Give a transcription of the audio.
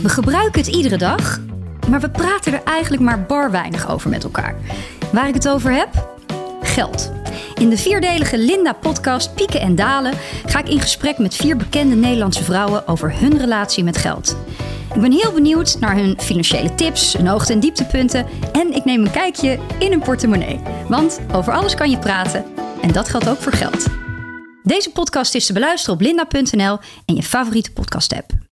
We gebruiken het iedere dag, maar we praten er eigenlijk maar bar weinig over met elkaar. Waar ik het over heb? Geld. In de vierdelige Linda-podcast Pieken en Dalen ga ik in gesprek met vier bekende Nederlandse vrouwen over hun relatie met geld. Ik ben heel benieuwd naar hun financiële tips, hun hoogte- en dieptepunten en ik neem een kijkje in hun portemonnee. Want over alles kan je praten en dat geldt ook voor geld. Deze podcast is te beluisteren op linda.nl en je favoriete podcast-app.